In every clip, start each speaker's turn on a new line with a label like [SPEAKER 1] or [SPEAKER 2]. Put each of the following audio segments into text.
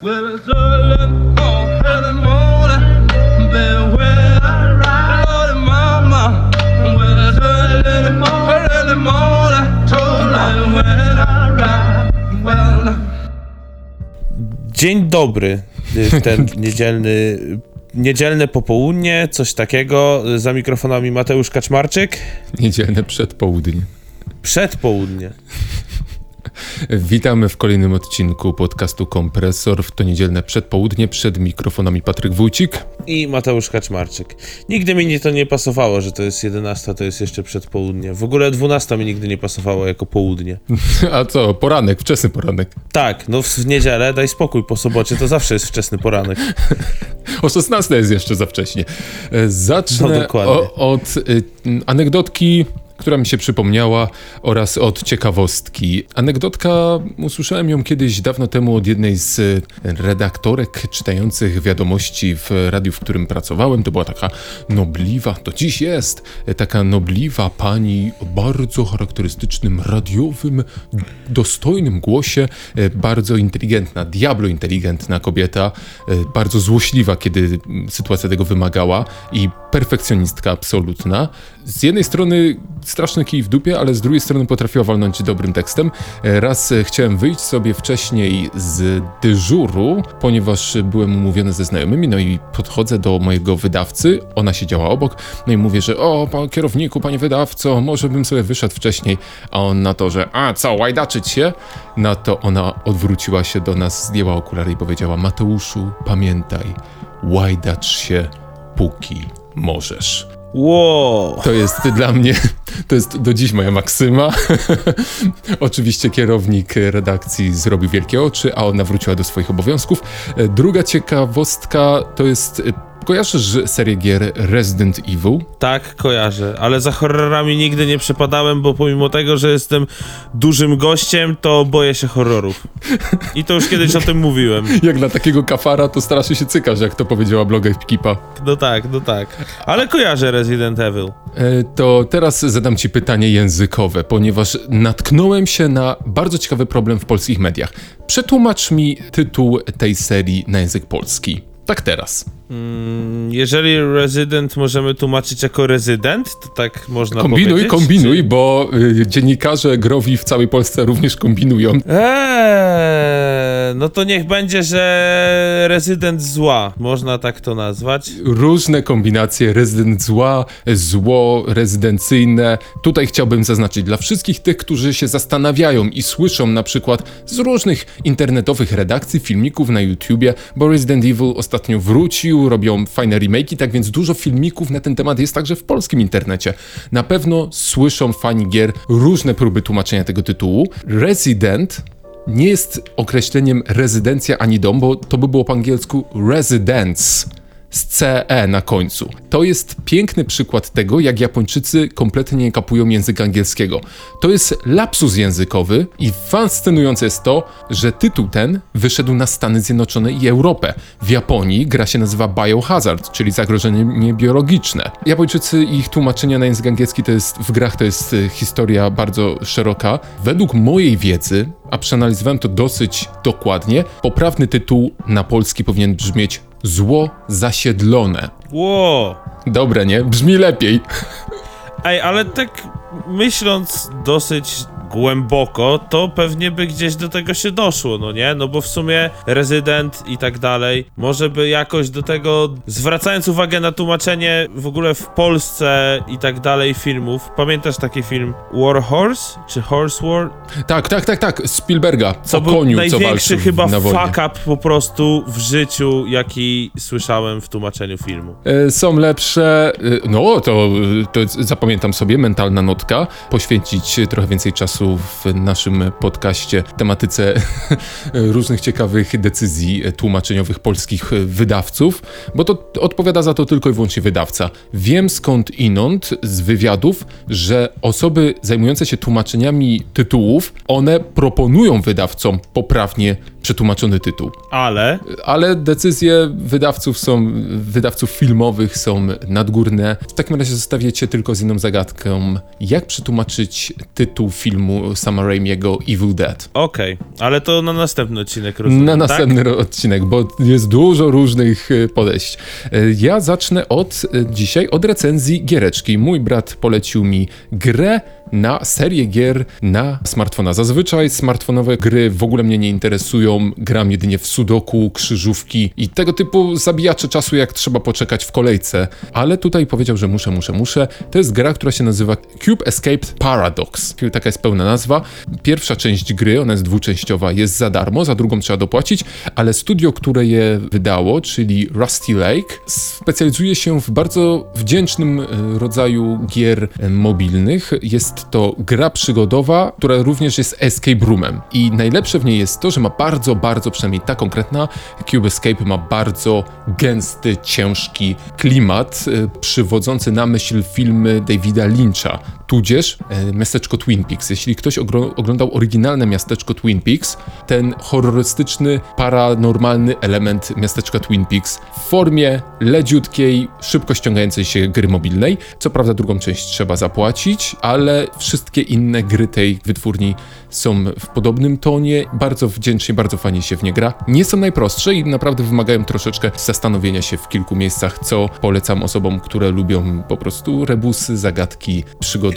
[SPEAKER 1] Well, it's early morning, early morning, but when I ride, Lordy mama, well, it's early morning, early morning, totally when I ride, well,
[SPEAKER 2] Dzień dobry, w ten niedzielny, niedzielne popołudnie, coś takiego. Za mikrofonami Mateusz Kaczmarczyk.
[SPEAKER 3] Niedzielne przedpołudnie.
[SPEAKER 2] Przedpołudnie.
[SPEAKER 3] Witamy w kolejnym odcinku podcastu Kompresor. W to niedzielne przedpołudnie przed mikrofonami Patryk Wójcik.
[SPEAKER 2] I Mateusz Kaczmarczyk. Nigdy mi nie to nie pasowało, że to jest 11, to jest jeszcze przedpołudnie. W ogóle 12 mi nigdy nie pasowało jako południe.
[SPEAKER 3] A co, poranek, wczesny poranek.
[SPEAKER 2] Tak, no w niedzielę daj spokój, po sobocie to zawsze jest wczesny poranek.
[SPEAKER 3] O 16 jest jeszcze za wcześnie. E, Zacznę
[SPEAKER 2] No,
[SPEAKER 3] od y, anegdotki, która mi się przypomniała, oraz od ciekawostki. Anegdotka, usłyszałem ją kiedyś dawno temu od jednej z y, redaktorek czytających wiadomości w radiu, w którym pracowałem. To była taka nobliwa, to dziś jest, e, taka nobliwa pani o bardzo charakterystycznym, radiowym, dostojnym głosie, e, bardzo inteligentna, diablo inteligentna kobieta, e, bardzo złośliwa, kiedy sytuacja tego wymagała i perfekcjonistka absolutna. Z jednej strony straszny kij w dupie, ale z drugiej strony potrafiła walnąć dobrym tekstem. E, Raz e, chciałem wyjść sobie wcześniej z dyżuru, ponieważ byłem umówiony ze znajomymi, no i podchodzę do mojego wydawcy, ona siedziała obok, no i mówię, że o, pan kierowniku, panie wydawco, może bym sobie wyszedł wcześniej, a on na to, że a co, łajdaczyć się? Na to ona odwróciła się do nas, zdjęła okulary i powiedziała, Mateuszu, pamiętaj, łajdacz się, póki możesz.
[SPEAKER 2] Wow.
[SPEAKER 3] To jest dla mnie, to jest do dziś moja maksyma. Oczywiście kierownik redakcji zrobił wielkie oczy, a ona wróciła do swoich obowiązków. E, Druga ciekawostka to jest, e, kojarzysz serię gier Resident Evil?
[SPEAKER 2] Tak, kojarzę, ale za horrorami nigdy nie przepadałem, bo pomimo tego, że jestem dużym gościem, to boję się horrorów. I to już kiedyś o tym mówiłem.
[SPEAKER 3] Jak dla takiego kafara to strasznie się cykasz, jak to powiedziała bloga Kipa.
[SPEAKER 2] No tak, no tak. Ale kojarzę Resident Evil.
[SPEAKER 3] E, To teraz zadam Ci pytanie językowe, ponieważ natknąłem się na bardzo ciekawy problem w polskich mediach. Przetłumacz mi tytuł tej serii na język polski. Tak teraz.
[SPEAKER 2] Jeżeli rezydent możemy tłumaczyć jako rezydent, to tak można
[SPEAKER 3] Kombinuj,
[SPEAKER 2] powiedzieć.
[SPEAKER 3] kombinuj,
[SPEAKER 2] czy-
[SPEAKER 3] bo y, dziennikarze growi w całej Polsce również kombinują.
[SPEAKER 2] Eee, no to niech będzie, że rezydent zła. Można tak to nazwać.
[SPEAKER 3] Różne kombinacje, rezydent zła, zło rezydencyjne. Tutaj chciałbym zaznaczyć dla wszystkich tych, którzy się zastanawiają i słyszą na przykład z różnych internetowych redakcji, filmików na YouTubie, bo Resident Evil ostatnio wrócił, robią fajne remake'i, tak więc dużo filmików na ten temat jest także w polskim internecie. Na pewno słyszą fani gier różne próby tłumaczenia tego tytułu. Resident nie jest określeniem rezydencja ani dom, bo to by było po angielsku residence z CE na końcu. To jest piękny przykład tego, jak Japończycy kompletnie nie kapują języka angielskiego. To jest lapsus językowy i fascynujące jest to, że tytuł ten wyszedł na Stany Zjednoczone i Europę. W Japonii gra się nazywa Biohazard, czyli zagrożenie biologiczne. Japończycy i ich tłumaczenia na język angielski to jest, w grach to jest e, historia bardzo szeroka. Według mojej wiedzy, a przeanalizowałem to dosyć dokładnie, poprawny tytuł na polski powinien brzmieć Zło zasiedlone.
[SPEAKER 2] Ło!
[SPEAKER 3] Dobre, nie? Brzmi lepiej.
[SPEAKER 2] Ej, ale tak myśląc dosyć głęboko, to pewnie by gdzieś do tego się doszło, no nie? No bo w sumie rezydent i tak dalej, może by jakoś do tego, zwracając uwagę na tłumaczenie w ogóle w Polsce i tak dalej filmów, pamiętasz taki film War Horse? Czy Horse War?
[SPEAKER 3] Tak, tak, tak, tak. Spielberga.
[SPEAKER 2] Co
[SPEAKER 3] o
[SPEAKER 2] był
[SPEAKER 3] koniu, co
[SPEAKER 2] największy chyba
[SPEAKER 3] na wojnie.
[SPEAKER 2] fuck up po prostu w życiu, jaki słyszałem w tłumaczeniu filmu.
[SPEAKER 3] E, Są lepsze. e, No, to, to zapamiętam sobie, mentalna notka. Poświęcić trochę więcej czasu w naszym podcaście tematyce różnych ciekawych decyzji tłumaczeniowych polskich wydawców, bo to odpowiada za to tylko i wyłącznie wydawca. Wiem skąd inąd z wywiadów, że osoby zajmujące się tłumaczeniami tytułów, one proponują wydawcom poprawnie przetłumaczony tytuł.
[SPEAKER 2] Ale
[SPEAKER 3] Ale decyzje wydawców są, wydawców filmowych są nadgórne. W takim razie zostawię cię tylko z inną zagadką. Jak przetłumaczyć tytuł filmu filmu Sama Raimiego Evil Dead.
[SPEAKER 2] Okej, ale to na następny odcinek rozumiem,
[SPEAKER 3] Na
[SPEAKER 2] tak?
[SPEAKER 3] następny ro- odcinek, bo jest dużo różnych e, podejść. E, Ja zacznę od e, dzisiaj od recenzji giereczki. Mój brat polecił mi grę na serię gier na smartfona. Zazwyczaj smartfonowe gry w ogóle mnie nie interesują. Gram jedynie w sudoku, krzyżówki i tego typu zabijacze czasu, jak trzeba poczekać w kolejce. Ale tutaj powiedział, że muszę, muszę, muszę. To jest gra, która się nazywa Cube Escape Paradox. Taka jest pełna nazwa. Pierwsza część gry, ona jest dwuczęściowa, jest za darmo, za drugą trzeba dopłacić, ale studio, które je wydało, czyli Rusty Lake, specjalizuje się w bardzo wdzięcznym e, rodzaju gier e, mobilnych. Jest to gra przygodowa, która również jest escape roomem. I najlepsze w niej jest to, że ma bardzo, bardzo, przynajmniej ta konkretna Cube Escape ma bardzo gęsty, ciężki klimat, e, przywodzący na myśl filmy Davida Lyncha, tudzież e, miasteczko Twin Peaks. Jeśli ktoś oglądał oryginalne miasteczko Twin Peaks, ten horrorystyczny, paranormalny element miasteczka Twin Peaks w formie leciutkiej, szybko ściągającej się gry mobilnej. Co prawda drugą część trzeba zapłacić, ale wszystkie inne gry tej wytwórni są w podobnym tonie, bardzo wdzięcznie, bardzo fajnie się w nie gra. Nie są najprostsze i naprawdę wymagają troszeczkę zastanowienia się w kilku miejscach, co polecam osobom, które lubią po prostu rebusy, zagadki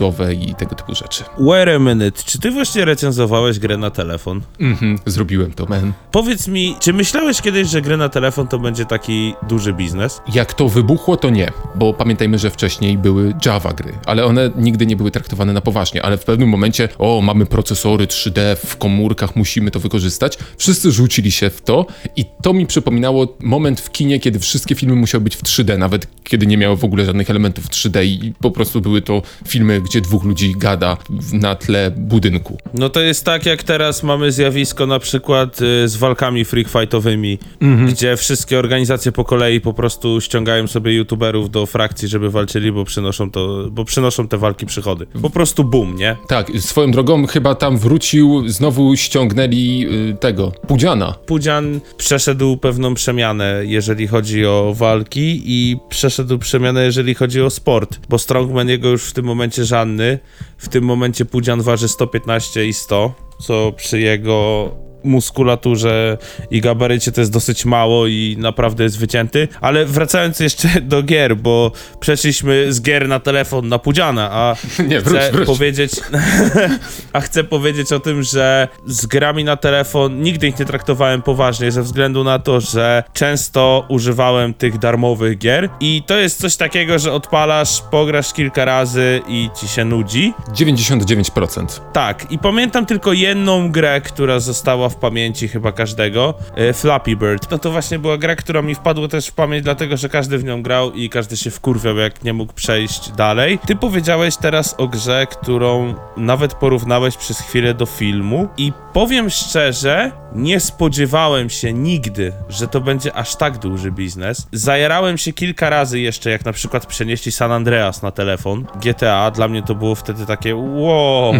[SPEAKER 3] przygodowe i tego typu rzeczy.
[SPEAKER 2] Wait a minute, czy ty właśnie recenzowałeś grę na telefon?
[SPEAKER 3] Mhm, zrobiłem to, man.
[SPEAKER 2] Powiedz mi, czy myślałeś kiedyś, że gry na telefon to będzie taki duży biznes?
[SPEAKER 3] Jak to wybuchło, to nie, bo pamiętajmy, że wcześniej były Java gry, ale one nigdy nie były traktowane na poważnie, ale w pewnym momencie, o, mamy procesory 3D w komórkach, musimy to wykorzystać. Wszyscy rzucili się w to i to mi przypominało moment w kinie, kiedy wszystkie filmy musiały być w 3D, nawet kiedy nie miały w ogóle żadnych elementów 3D i po prostu były to filmy, gdzie dwóch ludzi gada na tle budynku.
[SPEAKER 2] No to jest tak, jak teraz mamy zjawisko na przykład y, z walkami freak fightowymi, gdzie wszystkie organizacje po kolei po prostu ściągają sobie youtuberów do frakcji, żeby walczyli, bo przynoszą to, bo przynoszą te walki przychody. Po prostu boom, nie?
[SPEAKER 3] Tak, swoją drogą chyba tam wrócił, znowu ściągnęli y, tego, Pudziana.
[SPEAKER 2] Pudzian przeszedł pewną przemianę, jeżeli chodzi o walki i przeszedł przemianę, jeżeli chodzi o sport, bo Strongman jego już w tym momencie żadny. W tym momencie Pudzian waży 115 i 100, co przy jego muskulaturze i gabarycie to jest dosyć mało i naprawdę jest wycięty. Ale wracając jeszcze do gier, bo przeszliśmy z gier na telefon na Pudziana, a
[SPEAKER 3] Nie, wróć,
[SPEAKER 2] chcę
[SPEAKER 3] wróć.
[SPEAKER 2] powiedzieć a chcę powiedzieć o tym, że z grami na telefon nigdy ich nie traktowałem poważnie ze względu na to, że często używałem tych darmowych gier i to jest coś takiego, że odpalasz, pograsz kilka razy i ci się nudzi.
[SPEAKER 3] 99%.
[SPEAKER 2] Tak, i pamiętam tylko jedną grę, która została w pamięci chyba każdego, e, Flappy Bird. No to właśnie była gra, która mi wpadła też w pamięć, dlatego że każdy w nią grał i każdy się wkurwiał, jak nie mógł przejść dalej. Ty powiedziałeś teraz o grze, którą nawet porównałeś przez chwilę do filmu i powiem szczerze, nie spodziewałem się nigdy, że to będzie aż tak duży biznes. Zajarałem się kilka razy jeszcze, jak na przykład przenieśli San Andreas na telefon, GTA, dla mnie to było wtedy takie wow,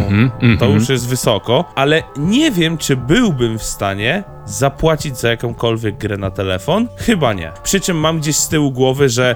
[SPEAKER 2] to już jest wysoko, ale nie wiem, czy byłbym w stanie zapłacić za jakąkolwiek grę na telefon? Chyba nie. Przy czym mam gdzieś z tyłu głowy, że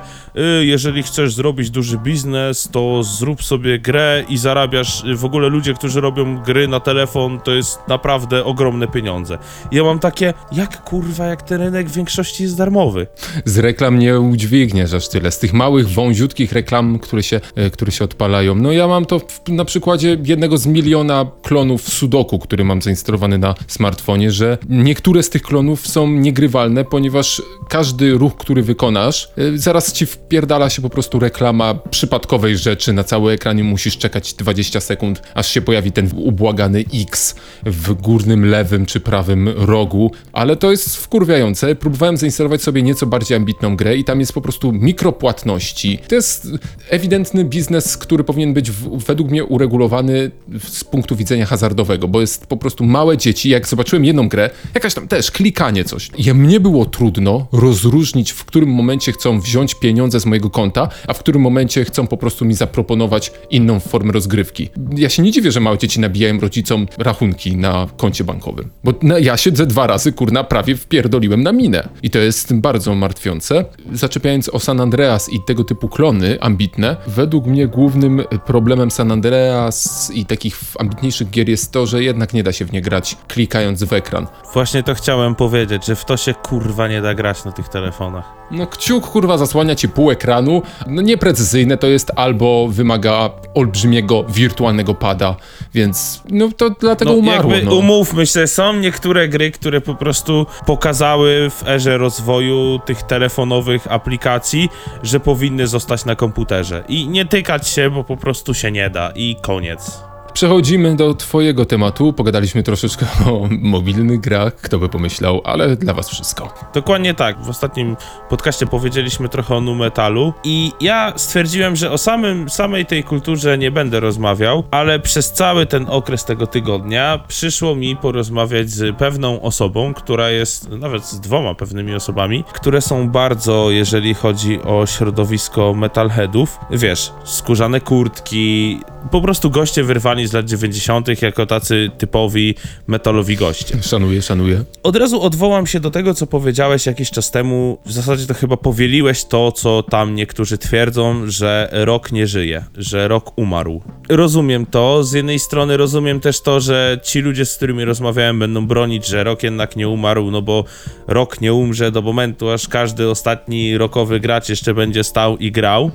[SPEAKER 2] y, jeżeli chcesz zrobić duży biznes, to zrób sobie grę i zarabiasz. y, W ogóle ludzie, którzy robią gry na telefon, to jest naprawdę ogromne pieniądze. Ja mam takie, jak kurwa, jak ten rynek w większości jest darmowy.
[SPEAKER 3] Z reklam nie udźwigniesz aż tyle. Z tych małych, wąziutkich reklam, które się, e, które się odpalają. No ja mam to w, na przykładzie jednego z miliona klonów Sudoku, który mam zainstalowany na smartfonie, że niektóre z tych klonów są niegrywalne, ponieważ każdy ruch, który wykonasz, e, zaraz ci wpierdala się po prostu reklama przypadkowej rzeczy. Na cały ekranie musisz czekać 20 sekund, aż się pojawi ten ubłagany X w górnym lewym czy prawym rogu, ale to jest wkurwiające. Próbowałem zainstalować sobie nieco bardziej ambitną grę i tam jest po prostu mikropłatności. To jest ewidentny biznes, który powinien być w, według mnie uregulowany z punktu widzenia hazardowego, bo jest po prostu małe dzieci. Jak zobaczyłem jedną grę, jaka jakaś tam też klikanie coś. Ja mnie było trudno rozróżnić, w którym momencie chcą wziąć pieniądze z mojego konta, a w którym momencie chcą po prostu mi zaproponować inną formę rozgrywki. Ja się nie dziwię, że małe dzieci nabijają rodzicom rachunki na koncie bankowym, bo na, ja się ze dwa razy, kurna, prawie wpierdoliłem na minę. I to jest bardzo martwiące. Zaczepiając o San Andreas i tego typu klony ambitne, według mnie głównym problemem San Andreas i takich ambitniejszych gier jest to, że jednak nie da się w nie grać klikając w ekran.
[SPEAKER 2] Właśnie to chciałem powiedzieć, że w to się kurwa nie da grać na tych telefonach.
[SPEAKER 3] No kciuk kurwa zasłania ci pół ekranu, no nieprecyzyjne to jest albo wymaga olbrzymiego wirtualnego pada, więc no to dlatego umarło.
[SPEAKER 2] jakby
[SPEAKER 3] no.
[SPEAKER 2] umówmy się, są niektóre gry, które po prostu pokazały w erze rozwoju tych telefonowych aplikacji, że powinny zostać na komputerze. I nie tykać się, bo po prostu się nie da. I koniec.
[SPEAKER 3] Przechodzimy do twojego tematu, pogadaliśmy troszeczkę o mobilnych grach, kto by pomyślał, ale dla was wszystko.
[SPEAKER 2] Dokładnie tak. W ostatnim podcaście powiedzieliśmy trochę o nu metalu i ja stwierdziłem, że o samym, samej tej kulturze nie będę rozmawiał, ale przez cały ten okres tego tygodnia przyszło mi porozmawiać z pewną osobą, która jest, nawet z dwoma pewnymi osobami, które są bardzo, jeżeli chodzi o środowisko metalheadów, wiesz, skórzane kurtki, po prostu goście wyrwani z lat 90. jako tacy typowi metalowi goście.
[SPEAKER 3] Szanuję, szanuję.
[SPEAKER 2] Od razu odwołam się do tego, co powiedziałeś jakiś czas temu. W zasadzie to chyba powieliłeś to, co tam niektórzy twierdzą, że rok nie żyje, że rok umarł. Rozumiem to. Z jednej strony rozumiem też to, że ci ludzie, z którymi rozmawiałem, będą bronić, że rok jednak nie umarł, no bo rok nie umrze do momentu, aż każdy ostatni rokowy gracz jeszcze będzie stał i grał.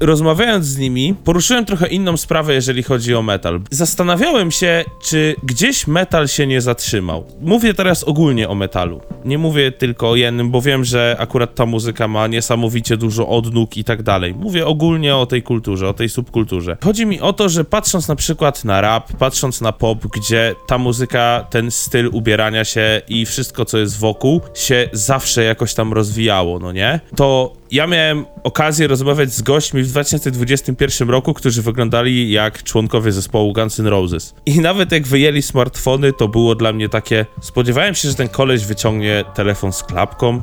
[SPEAKER 2] Rozmawiając z nimi, poruszyłem trochę inną sprawę, jeżeli chodzi o metal. Zastanawiałem się, czy gdzieś metal się nie zatrzymał. Mówię teraz ogólnie o metalu. Nie mówię tylko o jednym, bo wiem, że akurat ta muzyka ma niesamowicie dużo odnóg i tak dalej. Mówię ogólnie o tej kulturze, o tej subkulturze. Chodzi mi o to, że patrząc na przykład na rap, patrząc na pop, gdzie ta muzyka, ten styl ubierania się i wszystko, co jest wokół, się zawsze jakoś tam rozwijało, no nie? To ja miałem okazję rozmawiać z gośćmi w 2021 roku, którzy wyglądali jak członkowie zespołu Guns N' Roses. I nawet jak wyjęli smartfony, to było dla mnie takie. Spodziewałem się, że ten koleś wyciągnie telefon z klapką.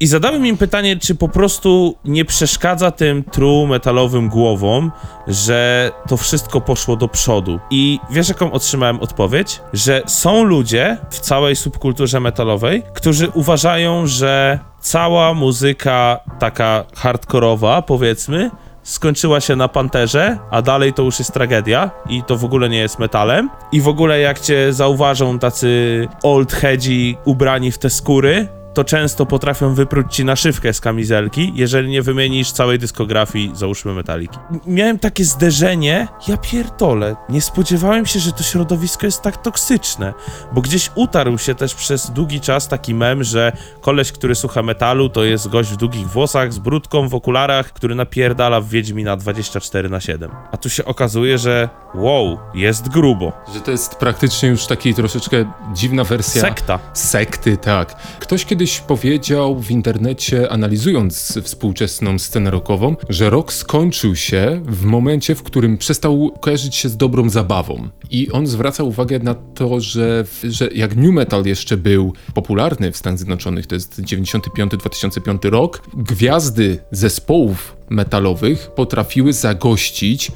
[SPEAKER 2] I zadałem im pytanie, czy po prostu nie przeszkadza tym true metalowym głowom, że to wszystko poszło do przodu. I wiesz, jaką otrzymałem odpowiedź? Że są ludzie w całej subkulturze metalowej, którzy uważają, że cała muzyka taka hardkorowa, powiedzmy, skończyła się na Panterze, a dalej to już jest tragedia i to w ogóle nie jest metalem. I w ogóle jak cię zauważą tacy old headzi ubrani w te skóry, to często potrafią wypróć ci naszywkę z kamizelki, jeżeli nie wymienisz całej dyskografii, załóżmy metaliki. Miałem takie zderzenie, ja pierdolę, nie spodziewałem się, że to środowisko jest tak toksyczne, bo gdzieś utarł się też przez długi czas taki mem, że koleś, który słucha metalu, to jest gość w długich włosach, z brudką, w okularach, który napierdala w Wiedźmina 24 na 7. A tu się okazuje, że wow, jest grubo.
[SPEAKER 3] Że to jest praktycznie już taki troszeczkę dziwna wersja.
[SPEAKER 2] Sekta.
[SPEAKER 3] Sekty, tak. Ktoś kiedyś powiedział w internecie, analizując współczesną scenę rockową, że rock skończył się w momencie, w którym przestał kojarzyć się z dobrą zabawą. I on zwraca uwagę na to, że, że jak new metal jeszcze był popularny w Stanach Zjednoczonych, to jest 95-2005 rok, gwiazdy zespołów metalowych potrafiły zagościć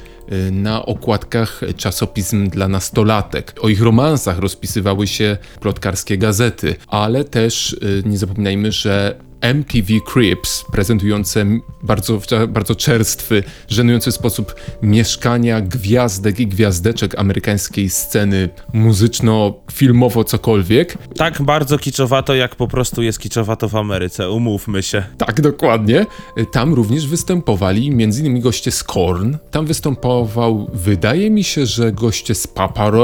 [SPEAKER 3] na okładkach czasopism dla nastolatek. O ich romansach rozpisywały się plotkarskie gazety, ale też y, nie zapominajmy, że MTV Cribs, prezentujące bardzo, bardzo czerstwy, żenujący sposób mieszkania gwiazdek i gwiazdeczek amerykańskiej sceny muzyczno-filmowo cokolwiek.
[SPEAKER 2] Tak bardzo kiczowato, jak po prostu jest kiczowato w Ameryce, umówmy się.
[SPEAKER 3] Tak, dokładnie. Tam również występowali m.in. goście z Korn. Tam występował, wydaje mi się, że goście z Papa Roach.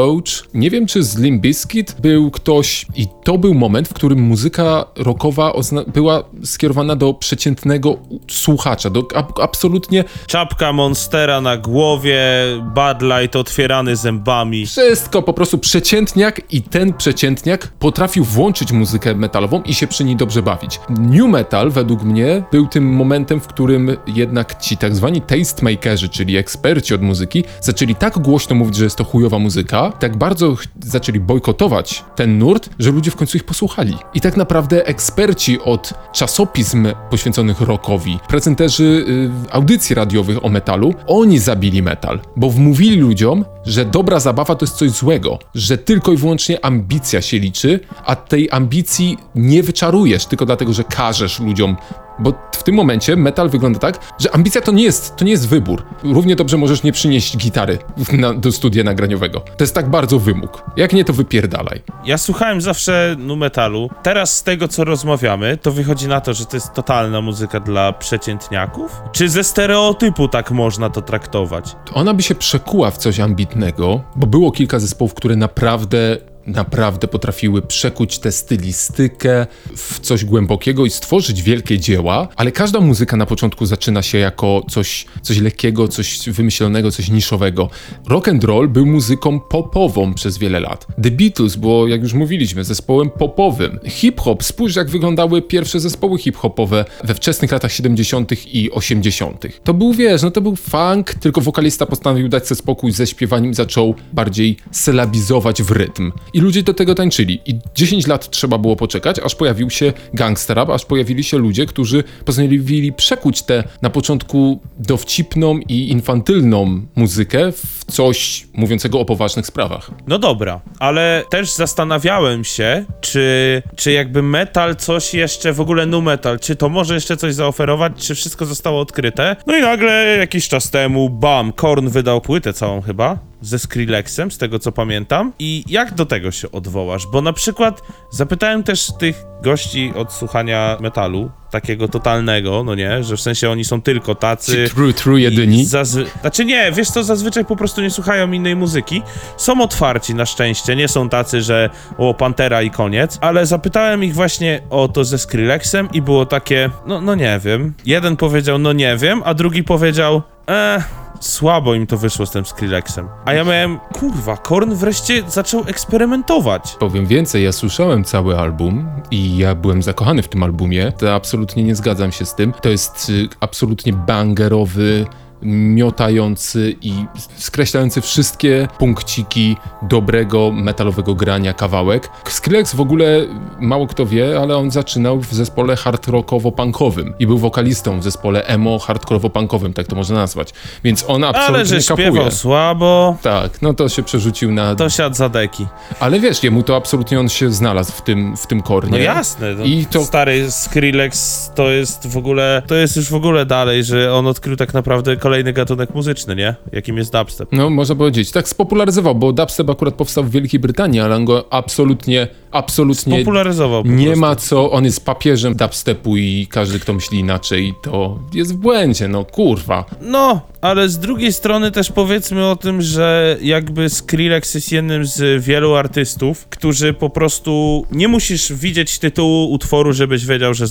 [SPEAKER 3] Nie wiem, czy z Limp Bizkit był ktoś i to był moment, w którym muzyka rockowa była skierowana do przeciętnego słuchacza, do ab- absolutnie
[SPEAKER 2] Czapka Monstera na głowie, Bud Light otwierany zębami.
[SPEAKER 3] wszystko, po prostu przeciętniak i ten przeciętniak potrafił włączyć muzykę metalową i się przy niej dobrze bawić. New metal według mnie był tym momentem, w którym jednak ci tak zwani tastemakerzy, czyli eksperci od muzyki, zaczęli tak głośno mówić, że jest to chujowa muzyka, tak bardzo zaczęli bojkotować ten nurt, że ludzie w końcu ich posłuchali. I tak naprawdę eksperci od czasopism poświęconych rockowi, prezenterzy y, audycji radiowych o metalu, oni zabili metal, bo wmówili ludziom, że dobra zabawa to jest coś złego, że tylko i wyłącznie ambicja się liczy, a tej ambicji nie wyczarujesz tylko dlatego, że każesz ludziom. Bo w tym momencie metal wygląda tak, że ambicja to nie jest, to nie jest wybór. Równie dobrze możesz nie przynieść gitary na, do studia nagraniowego. To jest tak bardzo wymóg. Jak nie, to wypierdalaj.
[SPEAKER 2] Ja słuchałem zawsze nu metalu. Teraz z tego, co rozmawiamy, to wychodzi na to, że to jest totalna muzyka dla przeciętniaków? Czy ze stereotypu tak można to traktować?
[SPEAKER 3] Ona by się przekuła w coś ambitnego, bo było kilka zespołów, które naprawdę naprawdę potrafiły przekuć tę stylistykę w coś głębokiego i stworzyć wielkie dzieła, ale każda muzyka na początku zaczyna się jako coś, coś lekkiego, coś wymyślonego, coś niszowego. Rock and roll był muzyką popową przez wiele lat. The Beatles było, jak już mówiliśmy, zespołem popowym. Hip-hop, spójrz jak wyglądały pierwsze zespoły hip-hopowe we wczesnych latach 70. i 80. To był, wiesz, no to był funk, tylko wokalista postanowił dać sobie spokój ze śpiewaniem zaczął bardziej sylabizować w rytm. I ludzie do tego tańczyli. I 10 lat trzeba było poczekać, aż pojawił się gangster rap, aż pojawili się ludzie, którzy postanowili przekuć tę na początku dowcipną i infantylną muzykę w coś mówiącego o poważnych sprawach.
[SPEAKER 2] No dobra, ale też zastanawiałem się, czy, czy jakby metal coś jeszcze, w ogóle nu metal, czy to może jeszcze coś zaoferować, czy wszystko zostało odkryte. No i nagle jakiś czas temu, bam, Korn wydał płytę całą chyba, ze Skrillexem, z tego co pamiętam. I jak do tego się odwołasz? Bo na przykład zapytałem też tych gości od słuchania metalu, takiego totalnego, no nie, że w sensie oni są tylko tacy...
[SPEAKER 3] Ci true, true jedyni.
[SPEAKER 2] Zazwy... Znaczy nie, wiesz co, zazwyczaj po prostu nie słuchają innej muzyki. Są otwarci na szczęście, nie są tacy, że o, Pantera i koniec, ale zapytałem ich właśnie o to ze Skrillexem i było takie, no, no nie wiem. Jeden powiedział, no nie wiem, a drugi powiedział, eh, słabo im to wyszło z tym Skrillexem. A ja miałem, kurwa, Korn wreszcie zaczął eksperymentować.
[SPEAKER 3] Powiem więcej, ja słyszałem cały album i ja byłem zakochany w tym albumie. To absolutnie nie zgadzam się z tym. To jest y, absolutnie bangerowy, miotający i skreślający wszystkie punkciki dobrego metalowego grania kawałek. Skrillex w ogóle mało kto wie, ale on zaczynał w zespole hard rockowo-punkowym i był wokalistą w zespole emo hardkorowo-punkowym, tak to można nazwać. Więc on absolutnie
[SPEAKER 2] Ale że
[SPEAKER 3] kapuje.
[SPEAKER 2] śpiewał słabo,
[SPEAKER 3] Tak, no to się przerzucił na...
[SPEAKER 2] to siadł za deki.
[SPEAKER 3] Ale wiesz, jemu to absolutnie on się znalazł w tym, w tym kornie.
[SPEAKER 2] No jasne, no,
[SPEAKER 3] I to-
[SPEAKER 2] stary Skrillex to jest w ogóle, to jest już w ogóle dalej, że on odkrył tak naprawdę kolejny gatunek muzyczny, nie? Jakim jest dubstep.
[SPEAKER 3] No, można powiedzieć. Tak spopularyzował, bo dubstep akurat powstał w Wielkiej Brytanii, ale on go absolutnie, absolutnie
[SPEAKER 2] Popularyzował po
[SPEAKER 3] nie
[SPEAKER 2] prostu.
[SPEAKER 3] ma co. On jest papieżem dubstepu i każdy, kto myśli inaczej, to jest w błędzie, no kurwa.
[SPEAKER 2] No, ale z drugiej strony też powiedzmy o tym, że jakby Skrillex jest jednym z wielu artystów, którzy po prostu nie musisz widzieć tytułu utworu, żebyś wiedział, że,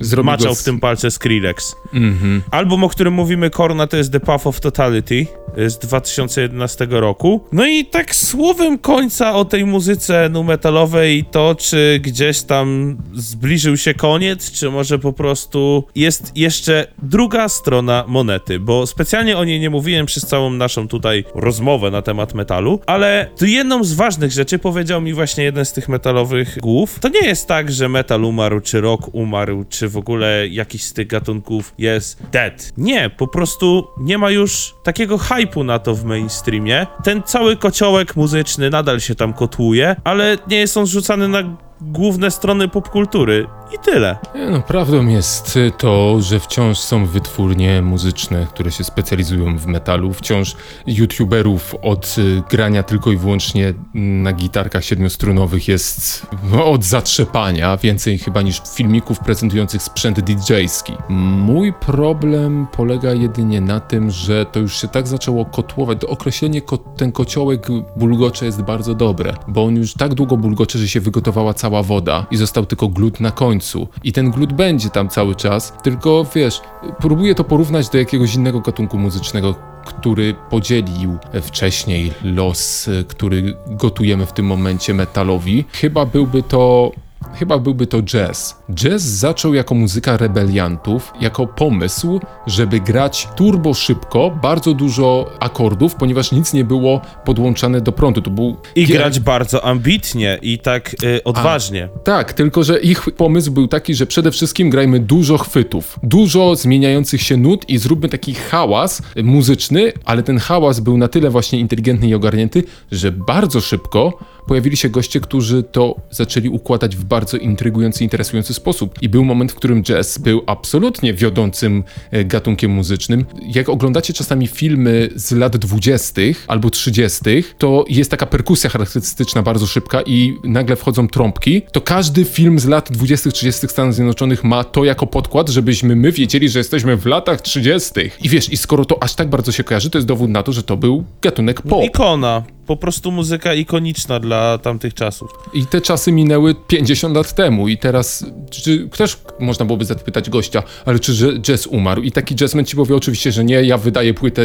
[SPEAKER 2] że maczał w tym palce Skrillex.
[SPEAKER 3] Mhm.
[SPEAKER 2] Album, o którym mówimy, Korna, to jest The Path of Totality z 2011 roku. No i tak słowem końca o tej muzyce nu metalowej, to czy gdzieś tam zbliżył się koniec, czy może po prostu jest jeszcze druga strona monety, bo specjalnie o niej nie mówiłem przez całą naszą tutaj rozmowę na temat metalu, ale jedną z ważnych rzeczy powiedział mi właśnie jeden z tych metalowych głów. To nie jest tak, że metal umarł, czy rock umarł, czy w ogóle jakiś z tych gatunków jest dead. Nie, po prostu nie ma już takiego hypu na to w mainstreamie. Ten cały kociołek muzyczny nadal się tam kotłuje, ale nie jest on rzucany na główne strony popkultury. I tyle.
[SPEAKER 3] No, prawdą jest to, że wciąż są wytwórnie muzyczne, które się specjalizują w metalu. Wciąż youtuberów od y, grania tylko i wyłącznie na gitarkach siedmiostrunowych jest no, od zatrzepania, więcej chyba niż filmików prezentujących sprzęt DJ-ski. Mój problem polega jedynie na tym, że to już się tak zaczęło kotłować. To określenie ko ten kociołek bulgocze jest bardzo dobre, bo on już tak długo bulgocze, że się wygotowała cała woda i został tylko glut na końcu. I ten glut będzie tam cały czas, tylko wiesz, próbuję to porównać do jakiegoś innego gatunku muzycznego, który podzielił wcześniej los, który gotujemy w tym momencie metalowi. Chyba byłby to Chyba byłby to jazz. Jazz zaczął jako muzyka rebeliantów, jako pomysł, żeby grać turbo szybko, bardzo dużo akordów, ponieważ nic nie było podłączane do prądu. To był
[SPEAKER 2] I grać bardzo ambitnie i tak y, odważnie.
[SPEAKER 3] Tak, tylko że ich pomysł był taki, że przede wszystkim grajmy dużo chwytów, dużo zmieniających się nut i zróbmy taki hałas muzyczny, ale ten hałas był na tyle właśnie inteligentny i ogarnięty, że bardzo szybko pojawili się goście, którzy to zaczęli układać w bardzo intrygujący, interesujący sposób. I był moment, w którym jazz był absolutnie wiodącym e, gatunkiem muzycznym. Jak oglądacie czasami filmy z lat 20. albo 30., to jest taka perkusja charakterystyczna, bardzo szybka i nagle wchodzą trąbki, to każdy film z lat 20., 30. Stanów Zjednoczonych ma to jako podkład, żebyśmy my wiedzieli, że jesteśmy w latach 30. I wiesz, i skoro to aż tak bardzo się kojarzy, to jest dowód na to, że to był gatunek pop.
[SPEAKER 2] Ikona. Po prostu muzyka ikoniczna dla tamtych czasów.
[SPEAKER 3] I te czasy minęły 50 lat temu i teraz czy, też można byłoby zapytać gościa, ale czy jazz umarł? I taki jazzman ci powie oczywiście, że nie, ja wydaję płytę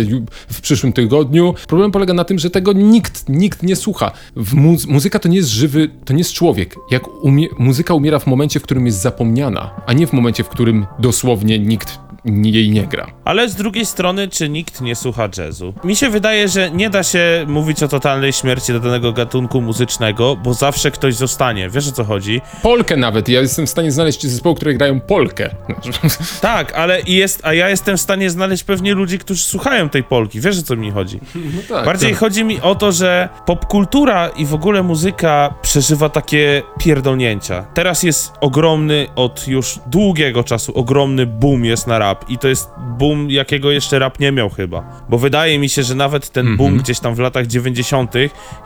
[SPEAKER 3] w przyszłym tygodniu. Problem polega na tym, że tego nikt, nikt nie słucha. Mu muzyka to nie jest żywy, to nie jest człowiek. Jak umie muzyka umiera w momencie, w którym jest zapomniana, a nie w momencie, w którym dosłownie nikt jej nie gra.
[SPEAKER 2] Ale z drugiej strony, czy nikt nie słucha jazzu? Mi się wydaje, że nie da się mówić o totalnej śmierci danego gatunku muzycznego, bo zawsze ktoś zostanie. Wiesz o co chodzi?
[SPEAKER 3] Polkę nawet, ja jestem w stanie znaleźć zespoły, które grają polkę.
[SPEAKER 2] Tak, ale jest, a ja jestem w stanie znaleźć pewnie ludzi, którzy słuchają tej Polki. Wiesz o co mi chodzi?
[SPEAKER 3] No tak,
[SPEAKER 2] Bardziej
[SPEAKER 3] tak.
[SPEAKER 2] chodzi mi o to, że popkultura i w ogóle muzyka przeżywa takie pierdolnięcia. Teraz jest ogromny, od już długiego czasu, ogromny boom jest na rap i to jest boom, jakiego jeszcze rap nie miał chyba. Bo wydaje mi się, że nawet ten
[SPEAKER 3] Mhm.
[SPEAKER 2] boom gdzieś tam w latach 90.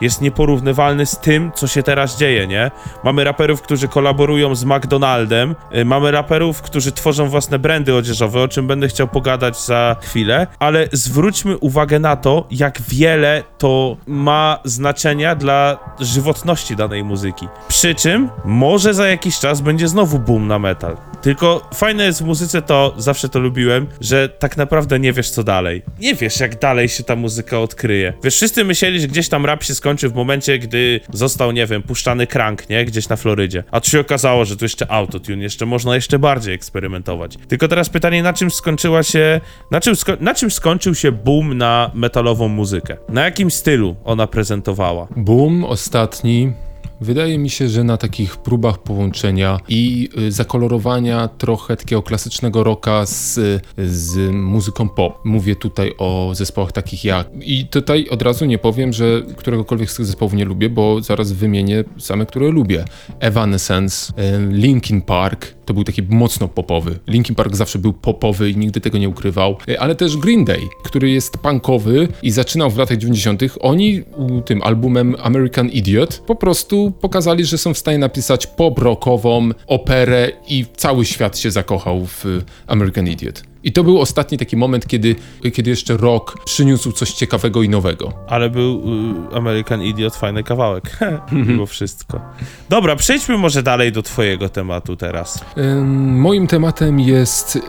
[SPEAKER 2] jest nieporównywalny z tym, co się teraz dzieje, nie? Mamy raperów, którzy kolaborują z McDonaldem, y, mamy raperów, którzy tworzą własne brandy odzieżowe, o czym będę chciał pogadać za chwilę, ale zwróćmy uwagę na to, jak wiele to ma znaczenia dla żywotności danej muzyki. Przy czym może za jakiś czas będzie znowu boom na metal. Tylko fajne jest w muzyce to, zawsze to lubiłem, że tak naprawdę nie wiesz co dalej. Nie wiesz jak dalej się ta muzyka odkryje. Wiesz, wszyscy myśleli, że gdzieś tam rap się skończy w momencie, gdy został, nie wiem, puszczany crank, nie? Gdzieś na Florydzie. A tu się okazało, że tu jeszcze autotune, jeszcze można jeszcze bardziej eksperymentować. Tylko teraz pytanie, na czym skończyła się, na czym, sko- na czym skończył się boom na metalową muzykę? Na jakim stylu ona prezentowała?
[SPEAKER 3] Boom ostatni. Wydaje mi się, że na takich próbach połączenia i y, zakolorowania trochę takiego klasycznego rocka z, z muzyką pop. Mówię tutaj o zespołach takich jak. I tutaj od razu nie powiem, że któregokolwiek z tych zespołów nie lubię, bo zaraz wymienię same, które lubię. Evanescence, y, Linkin Park, to był taki mocno popowy. Linkin Park zawsze był popowy i nigdy tego nie ukrywał, Y, ale też Green Day, który jest punkowy i zaczynał w latach 90. Oni tym albumem American Idiot po prostu pokazali, że są w stanie napisać pop rockową operę i cały świat się zakochał w American Idiot. I to był ostatni taki moment, kiedy, kiedy jeszcze rock przyniósł coś ciekawego i nowego.
[SPEAKER 2] Ale był y, American Idiot fajny kawałek. Mimo wszystko. Dobra, przejdźmy może dalej do twojego tematu teraz.
[SPEAKER 3] Ym, Moim tematem jest. y,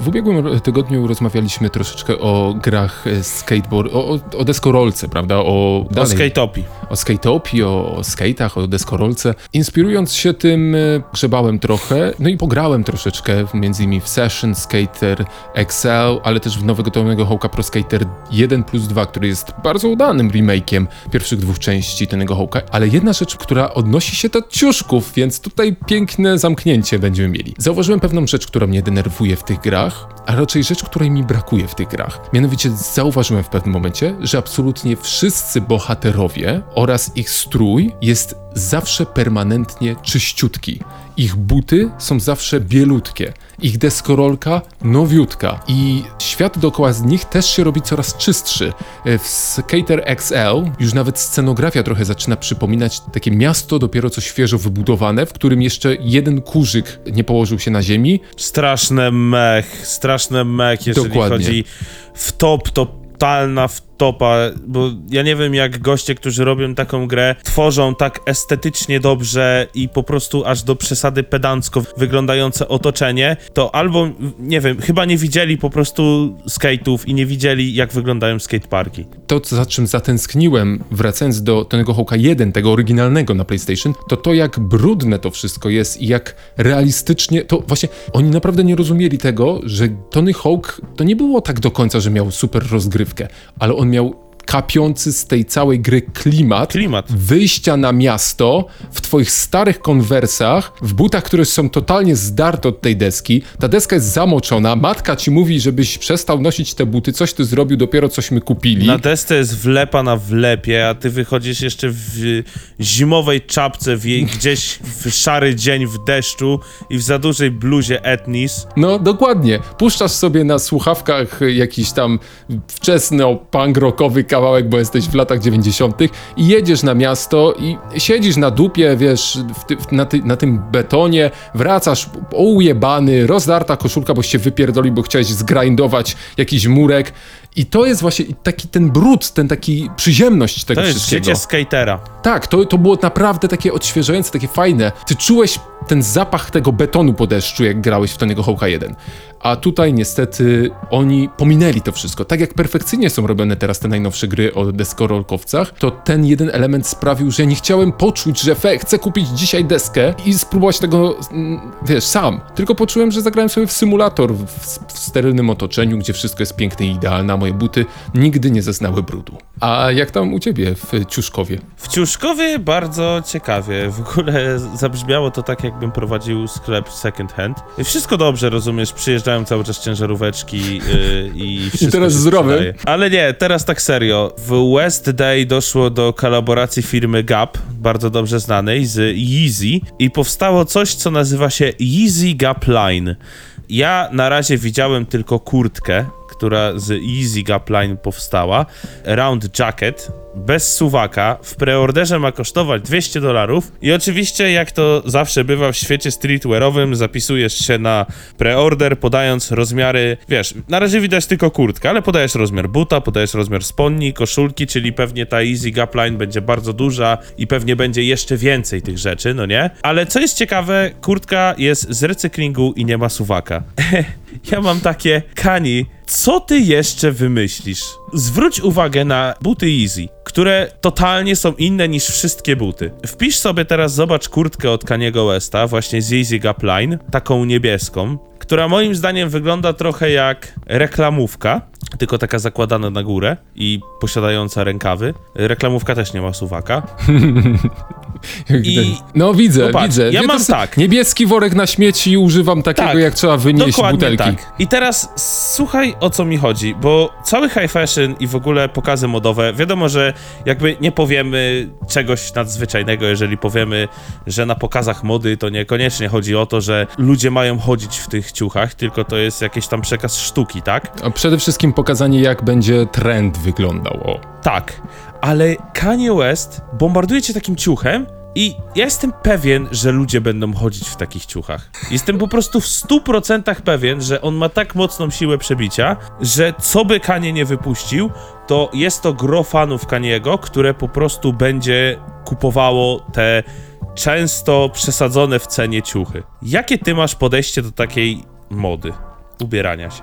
[SPEAKER 3] W ubiegłym tygodniu rozmawialiśmy troszeczkę o grach y, skateboard, o, o, o deskorolce, prawda? O,
[SPEAKER 2] O
[SPEAKER 3] dalej,
[SPEAKER 2] skate'opi.
[SPEAKER 3] o skate'opii, o, o skate'ach, o deskorolce. Inspirując się tym, y, grzebałem trochę, no i pograłem troszeczkę, między innymi w Session Skater XL, ale też w nowogotowanego Hołka Pro Skater 1 plus 2, który jest bardzo udanym remake'iem pierwszych dwóch części tego Hołka, ale jedna rzecz, która odnosi się do ciuszków, więc tutaj piękne zamknięcie będziemy mieli. Zauważyłem pewną rzecz, która mnie denerwuje w tych grach, a raczej rzecz, której mi brakuje w tych grach. Mianowicie zauważyłem w pewnym momencie, że absolutnie wszyscy bohaterowie oraz ich strój jest zawsze permanentnie czyściutki. Ich buty są zawsze bielutkie, ich deskorolka nowiutka i świat dookoła z nich też się robi coraz czystszy. E, W Skater XL już nawet scenografia trochę zaczyna przypominać takie miasto dopiero co świeżo wybudowane, w którym jeszcze jeden kurzyk nie położył się na ziemi,
[SPEAKER 2] Straszne mech, straszne mech, jeżeli
[SPEAKER 3] Dokładnie.
[SPEAKER 2] chodzi w top, totalna, w topa, bo ja nie wiem jak goście, którzy robią taką grę, tworzą tak estetycznie dobrze i po prostu aż do przesady pedancko wyglądające otoczenie, to albo, nie wiem, chyba nie widzieli po prostu skate'ów i nie widzieli jak wyglądają skateparki.
[SPEAKER 3] To, za czym zatęskniłem, wracając do Tony'ego Hawk'a 1, tego oryginalnego na PlayStation, to to, jak brudne to wszystko jest i jak realistycznie, to właśnie oni naprawdę nie rozumieli tego, że Tony Hawk to nie było tak do końca, że miał super rozgrywkę, ale on miał kapiący z tej całej gry klimat,
[SPEAKER 2] Klimat.
[SPEAKER 3] wyjścia na miasto w twoich starych konwersach, w butach, które są totalnie zdarte od tej deski. Ta deska jest zamoczona, matka ci mówi, żebyś przestał nosić te buty, coś ty zrobił, dopiero cośmy kupili.
[SPEAKER 2] Na desce jest wlepa na wlepie, a ty wychodzisz jeszcze w zimowej czapce, w jej, gdzieś w szary dzień w deszczu i w za dużej bluzie etnis.
[SPEAKER 3] No, dokładnie. Puszczasz sobie na słuchawkach jakiś tam wczesno punk rockowy kawałek, bo jesteś w latach 90. i jedziesz na miasto i siedzisz na dupie, wiesz, ty, na, ty, na tym betonie, wracasz ujebany, rozdarta koszulka, bo się wypierdoli, bo chciałeś zgrindować jakiś murek. I to jest właśnie taki ten brud, ten taki przyziemność tego
[SPEAKER 2] To jest
[SPEAKER 3] wszystkiego.
[SPEAKER 2] życie skatera.
[SPEAKER 3] Tak, to, to było naprawdę takie odświeżające, takie fajne. Ty czułeś ten zapach tego betonu po deszczu, jak grałeś w Tony'ego Hawk'a 1. A tutaj niestety oni pominęli to wszystko. Tak jak perfekcyjnie są robione teraz te najnowsze gry o deskorolkowcach, to ten jeden element sprawił, że nie chciałem poczuć, że fe, chcę kupić dzisiaj deskę i spróbować tego, mm, wiesz, sam. Tylko poczułem, że zagrałem sobie w symulator w, w sterylnym otoczeniu, gdzie wszystko jest piękne i idealne, a moje buty nigdy nie zeznały brudu. A jak tam u ciebie w Ciuszkowie?
[SPEAKER 2] W Ciuszkowie bardzo ciekawie. W ogóle zabrzmiało to tak, jakbym prowadził sklep second hand. Wszystko dobrze, rozumiesz, przyjeżdżają cały czas ciężaróweczki yy, i wszystko
[SPEAKER 3] teraz
[SPEAKER 2] się
[SPEAKER 3] zdrowy.
[SPEAKER 2] Ale nie, teraz tak serio. W West Day doszło do kolaboracji firmy Gap, bardzo dobrze znanej, z Yeezy i powstało coś, co nazywa się Yeezy Gap Line. Ja na razie widziałem tylko kurtkę, która z Easy Gap Line powstała. Round Jacket, bez suwaka, w preorderze ma kosztować 200 dolarów i oczywiście jak to zawsze bywa w świecie streetwearowym, zapisujesz się na preorder podając rozmiary, wiesz, na razie widać tylko kurtkę, ale podajesz rozmiar buta, podajesz rozmiar spodni, koszulki, czyli pewnie ta Easy Gap Line będzie bardzo duża i pewnie będzie jeszcze więcej tych rzeczy, no nie? Ale co jest ciekawe, kurtka jest z recyklingu i nie ma suwaka. ja mam takie, Kani, co ty jeszcze wymyślisz? Zwróć uwagę na buty Easy, które totalnie są inne niż wszystkie buty. Wpisz sobie teraz, zobacz kurtkę od Kaniego Westa, właśnie z Easy Gap Line, taką niebieską, która moim zdaniem wygląda trochę jak reklamówka, tylko taka zakładana na górę i posiadająca rękawy. Reklamówka też nie ma suwaka. I-
[SPEAKER 3] No widzę,
[SPEAKER 2] No patrz,
[SPEAKER 3] widzę.
[SPEAKER 2] ja
[SPEAKER 3] Wie,
[SPEAKER 2] mam tak.
[SPEAKER 3] Niebieski worek na śmieci używam takiego,
[SPEAKER 2] Tak,
[SPEAKER 3] jak trzeba wynieść
[SPEAKER 2] Dokładnie
[SPEAKER 3] butelki.
[SPEAKER 2] tak. I teraz słuchaj o co mi chodzi, bo cały high fashion i w ogóle pokazy modowe, wiadomo, że jakby nie powiemy czegoś nadzwyczajnego, jeżeli powiemy, że na pokazach mody to niekoniecznie chodzi o to, że ludzie mają chodzić w tych ciuchach, tylko to jest jakiś tam przekaz sztuki, tak?
[SPEAKER 3] A przede wszystkim pokazanie, jak będzie trend wyglądał. O.
[SPEAKER 2] Tak, ale Kanye West bombarduje cię takim ciuchem i ja jestem pewien, że ludzie będą chodzić w takich ciuchach. Jestem po prostu w 100% pewien, że on ma tak mocną siłę przebicia, że co by Kanye nie wypuścił, to jest to gro fanów Kaniego, które po prostu będzie kupowało te często przesadzone w cenie ciuchy. Jakie ty masz podejście do takiej mody? Ubierania się.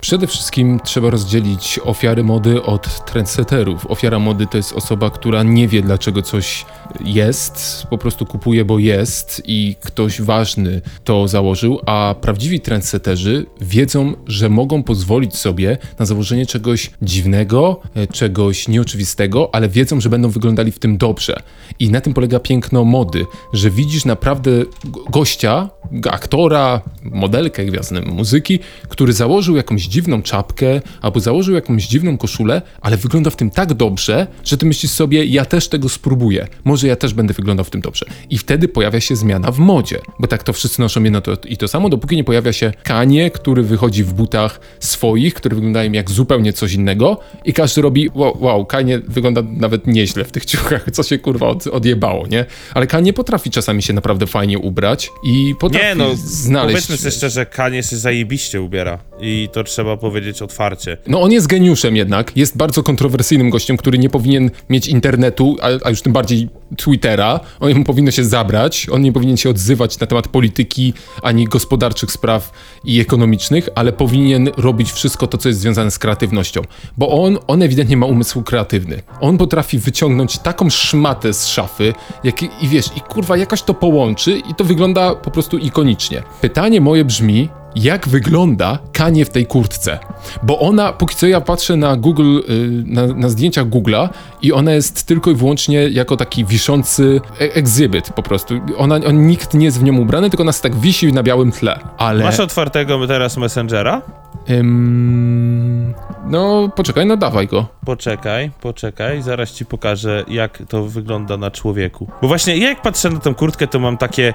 [SPEAKER 3] Przede wszystkim trzeba rozdzielić ofiary mody od trendsetterów. Ofiara mody to jest osoba, która nie wie dlaczego coś jest, po prostu kupuje, bo jest i ktoś ważny to założył, a prawdziwi trendsetterzy wiedzą, że mogą pozwolić sobie na założenie czegoś dziwnego, e, czegoś nieoczywistego, ale wiedzą, że będą wyglądali w tym dobrze. I na tym polega piękno mody, że widzisz naprawdę go- gościa, aktora, modelkę gwiazdę muzyki, który założył jakąś dziwną czapkę albo założył jakąś dziwną koszulę, ale wygląda w tym tak dobrze, że ty myślisz sobie, ja też tego spróbuję. Może ja też będę wyglądał w tym dobrze. I wtedy pojawia się zmiana w modzie, bo tak to wszyscy noszą jedno to, i to samo, dopóki nie pojawia się Kanie, który wychodzi w butach swoich, które wyglądają jak zupełnie coś innego i każdy robi, wow, wow Kanie wygląda nawet nieźle w tych ciuchach, co się kurwa od, odjebało, nie? Ale Kanie potrafi czasami się naprawdę fajnie ubrać i potrafi
[SPEAKER 2] Nie no,
[SPEAKER 3] znaleźć
[SPEAKER 2] powiedzmy myślę szczerze, Kanie się zajebiście ubiera i to trzeba powiedzieć otwarcie.
[SPEAKER 3] No on jest geniuszem jednak, jest bardzo kontrowersyjnym gościem, który nie powinien mieć internetu, a, a już tym bardziej Twittera. On mu powinno się zabrać, on nie powinien się odzywać na temat polityki, ani gospodarczych spraw i ekonomicznych, ale powinien robić wszystko to, co jest związane z kreatywnością. Bo on, on ewidentnie ma umysł kreatywny. On potrafi wyciągnąć taką szmatę z szafy, jak, i wiesz, i kurwa jakoś to połączy i to wygląda po prostu ikonicznie. Pytanie moje brzmi, jak wygląda Kanie w tej kurtce. Bo ona, póki co ja patrzę na Google, y, na, na Google'a i ona jest tylko i wyłącznie jako taki wiszący e- exhibit po prostu. Ona, on, nikt nie jest w nią ubrany, tylko ona tak wisi na białym tle. Ale...
[SPEAKER 2] Masz otwartego teraz Messengera?
[SPEAKER 3] Ym, no, poczekaj, no dawaj go.
[SPEAKER 2] Poczekaj, poczekaj, zaraz ci pokażę, jak to wygląda na człowieku. Bo właśnie ja jak patrzę na tę kurtkę, to mam takie.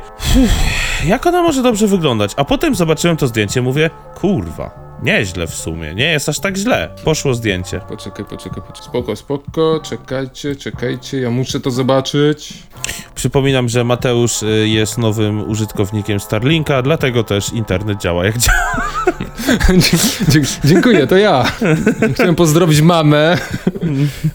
[SPEAKER 2] Jak ona może dobrze wyglądać? A potem zobaczyłem to zdjęcie, mówię, kurwa, nieźle w sumie, nie jest aż tak źle. Poszło zdjęcie.
[SPEAKER 3] Poczekaj, poczekaj, poczekaj. Spoko, spoko, czekajcie, czekajcie, ja muszę to zobaczyć.
[SPEAKER 2] Przypominam, że Mateusz y, jest nowym użytkownikiem Starlinka, dlatego też internet działa jak działa.
[SPEAKER 3] Dzie- dziękuję, to ja. Chciałem pozdrowić mamę.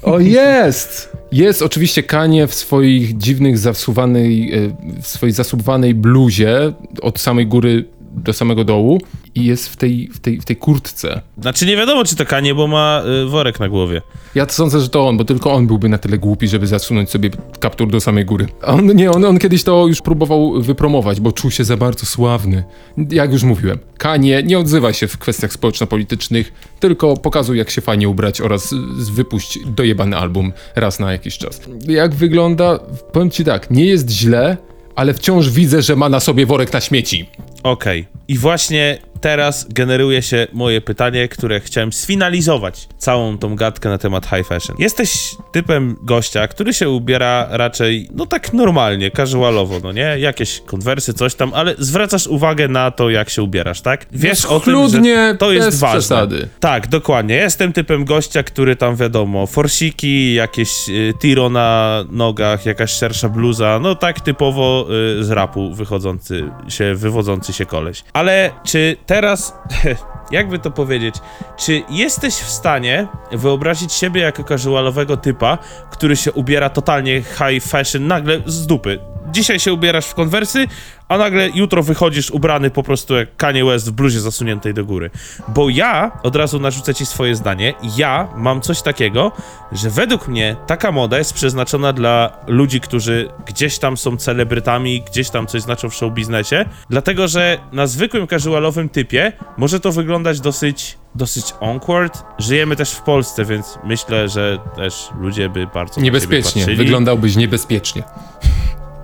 [SPEAKER 3] O, jest! Jest oczywiście Kanie w swoich dziwnych zasuwanej, e, w swojej zasuwanej bluzie od samej góry do samego dołu i jest w tej, w tej, w tej kurtce.
[SPEAKER 2] Znaczy nie wiadomo, czy to Kanie, bo ma y, worek na głowie.
[SPEAKER 3] Ja sądzę, że to on, bo tylko on byłby na tyle głupi, żeby zasunąć sobie kaptur do samej góry. On nie, on, on kiedyś to już próbował wypromować, bo czuł się za bardzo sławny. Jak już mówiłem, Kanie nie odzywa się w kwestiach społeczno-politycznych, tylko pokazuj jak się fajnie ubrać oraz wypuść dojebany album raz na jakiś czas. Jak wygląda? Powiem ci tak, nie jest źle, ale wciąż widzę, że ma na sobie worek na śmieci.
[SPEAKER 2] Okej. I właśnie teraz generuje się moje pytanie, które chciałem sfinalizować całą tą gadkę na temat high fashion. Jesteś typem gościa, który się ubiera raczej, no tak normalnie, casualowo, no nie? Jakieś konwersy, coś tam, ale zwracasz uwagę na to, jak się ubierasz, tak? Wiesz o tym, że to jest ważne.
[SPEAKER 3] przesady.
[SPEAKER 2] Tak, dokładnie. Jestem typem gościa, który tam wiadomo, forsiki, jakieś y, tiro na nogach, jakaś szersza bluza, no tak typowo y, z rapu wychodzący się, wywodzący się koleś. Ale czy teraz, jakby to powiedzieć, czy jesteś w stanie wyobrazić siebie jako casualowego typa, który się ubiera totalnie high fashion, nagle z dupy? Dzisiaj się ubierasz w konwersy, a nagle jutro wychodzisz ubrany po prostu jak Kanye West w bluzie zasuniętej do góry. Bo ja, od razu narzucę ci swoje zdanie, ja mam coś takiego, że według mnie taka moda jest przeznaczona dla ludzi, którzy gdzieś tam są celebrytami, gdzieś tam coś znaczą w show biznesie, dlatego że na zwykłym casualowym typie może to wyglądać dosyć dosyć awkward. Żyjemy też w Polsce, więc myślę, że też ludzie by bardzo
[SPEAKER 3] Niebezpiecznie, wyglądałbyś niebezpiecznie.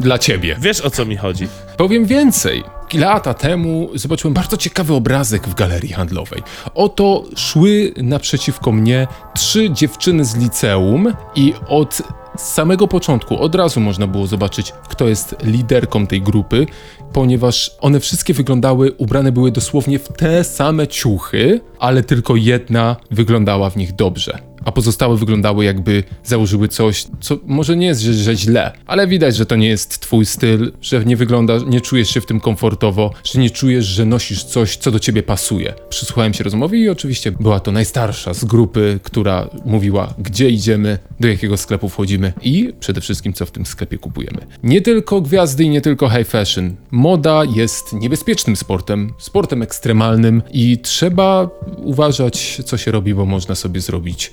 [SPEAKER 3] Dla ciebie.
[SPEAKER 2] Wiesz o co mi chodzi.
[SPEAKER 3] Powiem więcej. Lata temu zobaczyłem bardzo ciekawy obrazek w galerii handlowej. Oto szły naprzeciwko mnie trzy dziewczyny z liceum i od samego początku od razu można było zobaczyć, kto jest liderką tej grupy, ponieważ one wszystkie wyglądały, ubrane były dosłownie w te same ciuchy, ale tylko jedna wyglądała w nich dobrze a pozostałe wyglądały jakby założyły coś, co może nie jest, że, że źle, ale widać, że to nie jest twój styl, że nie wyglądasz, nie czujesz się w tym komfortowo, że nie czujesz, że nosisz coś, co do ciebie pasuje. Przysłuchałem się rozmowy i oczywiście była to najstarsza z grupy, która mówiła, gdzie idziemy, do jakiego sklepu wchodzimy i przede wszystkim, co w tym sklepie kupujemy. Nie tylko gwiazdy i nie tylko high fashion. Moda jest niebezpiecznym sportem, sportem ekstremalnym i trzeba uważać, co się robi, bo można sobie zrobić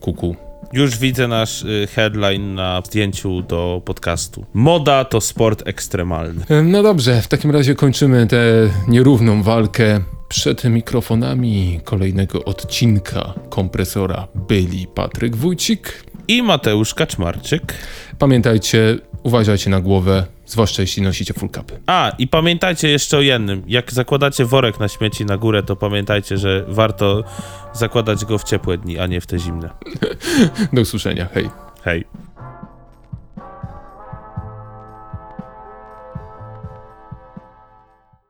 [SPEAKER 3] kuku.
[SPEAKER 2] Już widzę nasz y, headline na zdjęciu do podcastu. Moda to sport ekstremalny.
[SPEAKER 3] No dobrze, w takim razie kończymy tę nierówną walkę. Przed mikrofonami kolejnego odcinka kompresora byli Patryk Wójcik.
[SPEAKER 2] I Mateusz Kaczmarczyk.
[SPEAKER 3] Pamiętajcie, uważajcie na głowę, zwłaszcza jeśli nosicie full capy.
[SPEAKER 2] A, i pamiętajcie jeszcze o jednym. Jak zakładacie worek na śmieci na górę, to pamiętajcie, że warto zakładać go w ciepłe dni, a nie w te zimne.
[SPEAKER 3] Do usłyszenia, hej.
[SPEAKER 2] Hej.